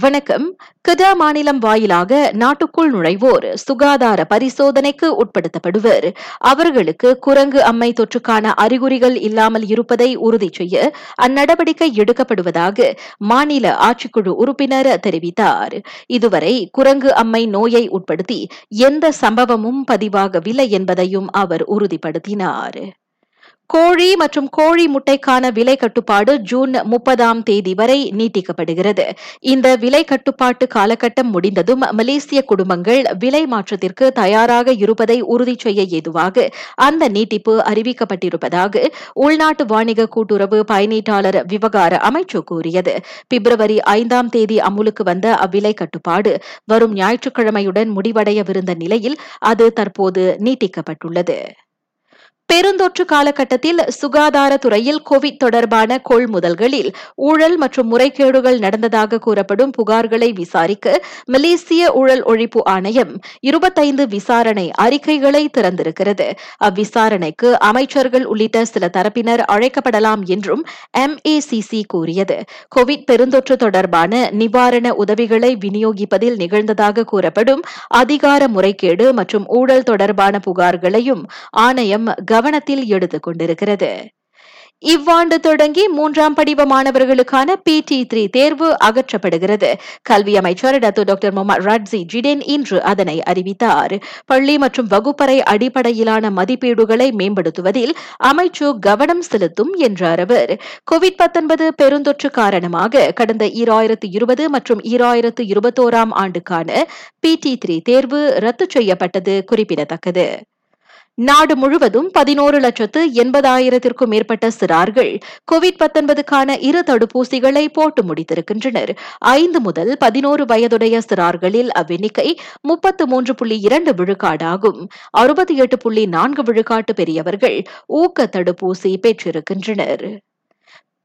வணக்கம். கதா மாநிலம் வாயிலாக நாட்டுக்குள் நுழைவோர் சுகாதார பரிசோதனைக்கு உட்படுத்தப்படுவர். அவர்களுக்கு குரங்கு அம்மை தொற்றுக்கான அறிகுறிகள் இல்லாமல் இருப்பதை உறுதி செய்ய அந்நடவடிக்கை எடுக்கப்படுவதாக மாநில ஆட்சிக்குழு உறுப்பினர் தெரிவித்தார். இதுவரை குரங்கு அம்மை நோயை உட்படுத்தி எந்த சம்பவமும் பதிவாகவில்லை என்பதையும் அவர் உறுதிப்படுத்தினார். கோழி மற்றும் கோழி முட்டைக்கான விலை கட்டுப்பாடு ஜூன் முப்பதாம் தேதி வரை நீட்டிக்கப்படுகிறது. இந்த விலை கட்டுப்பாட்டு காலகட்டம் முடிந்ததும் மலேசிய குடும்பங்கள் விலை மாற்றத்திற்கு தயாராக இருப்பதை உறுதி செய்ய ஏதுவாக அந்த நீட்டிப்பு அறிவிக்கப்பட்டிருப்பதாக உள்நாட்டு வாணிக கூட்டுறவு பயனீட்டாளர் விவகார அமைச்சு கூறியது. பிப்ரவரி ஐந்தாம் தேதி அமுலுக்கு வந்த அவ்விலை கட்டுப்பாடு வரும் ஞாயிற்றுக்கிழமையுடன் முடிவடையவிருந்த நிலையில் அது தற்போது நீட்டிக்கப்பட்டுள்ளது. பெருந்தொற்று காலகட்டத்தில் சுகாதாரத்துறையில் கோவிட் தொடர்பான கொள்முதல்களில் ஊழல் மற்றும் முறைகேடுகள் நடந்ததாக கூறப்படும் புகார்களை விசாரிக்க மலேசிய ஊழல் ஒழிப்பு ஆணையம் இருபத்தைந்து விசாரணை அறிக்கைகளை திறந்திருக்கிறது. அவ்விசாரணைக்கு அமைச்சர்கள் உள்ளிட்ட சில தரப்பினர் அழைக்கப்படலாம் என்றும் எம்ஏசிசி கூறியது. கோவிட் பெருந்தொற்று தொடர்பான நிவாரண உதவிகளை விநியோகிப்பதில் நிகழ்ந்ததாக கூறப்படும் அதிகார முறைகேடு மற்றும் ஊழல் தொடர்பான புகார்களையும் ஆணையம் கவனத்தில் எடுத்துக் கொண்டிருக்கிறது இவ்வாண்டு தொடங்கி மூன்றாம் படிவ மாணவர்களுக்கான பி டி த்ரீ தேர்வு அகற்றப்படுகிறது. கல்வி அமைச்சர் Datuk doctor Mohammad Radzi Jidin இன்று அதனை அறிவித்தார். பள்ளி மற்றும் வகுப்பறை அடிப்படையிலான மதிப்பீடுகளை மேம்படுத்துவதில் அமைச்சு கவனம் செலுத்தும் என்றார் அவர். கோவிட் பத்தொன்பது பெருந்தொற்று காரணமாக கடந்த ஈராயிரத்து இருபது மற்றும் ஈராயிரத்து இருபத்தோராம் ஆண்டுக்கான பி டி த்ரீ தேர்வு ரத்து செய்யப்பட்டது குறிப்பிடத்தக்கது. நாடு முழுவதும் பதினோரு லட்சத்து எண்பதாயிரத்திற்கும் மேற்பட்ட சிறார்கள் கோவிட் பத்தொன்பதுக்கான இரு தடுப்பூசிகளை போட்டு முடித்திருக்கின்றனர். ஐந்து முதல் பதினோரு வயதுடைய சிறார்களில் அவ்வெண்ணிக்கை முப்பத்து மூன்று புள்ளி இரண்டு விழுக்காடாகும். அறுபத்தி எட்டு புள்ளி நான்கு விழுக்காட்டு பெரியவர்கள் ஊக்க தடுப்பூசி பெற்றிருக்கின்றனர்.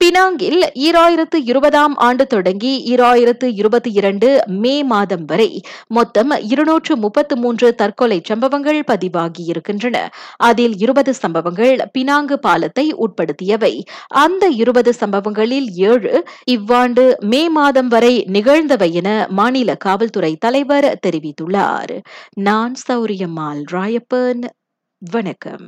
பினாங்கில் ஈராயிரத்து இருபதாம் ஆண்டு தொடங்கி ஈராயிரத்து இருபத்தி இரண்டு மே மாதம் வரை மொத்தம் இருநூற்று முப்பத்து மூன்று தற்கொலை சம்பவங்கள் பதிவாகியிருக்கின்றன. அதில் இருபது சம்பவங்கள் பினாங்கு பாலத்தை உட்படுத்தியவை. அந்த இருபது சம்பவங்களில் ஏழு இவ்வாண்டு மே மாதம் வரை நிகழ்ந்தவை என மாநில காவல்துறை தலைவர் தெரிவித்துள்ளார். நான் சௌரியம்மாள் ராயப்பன். வணக்கம்.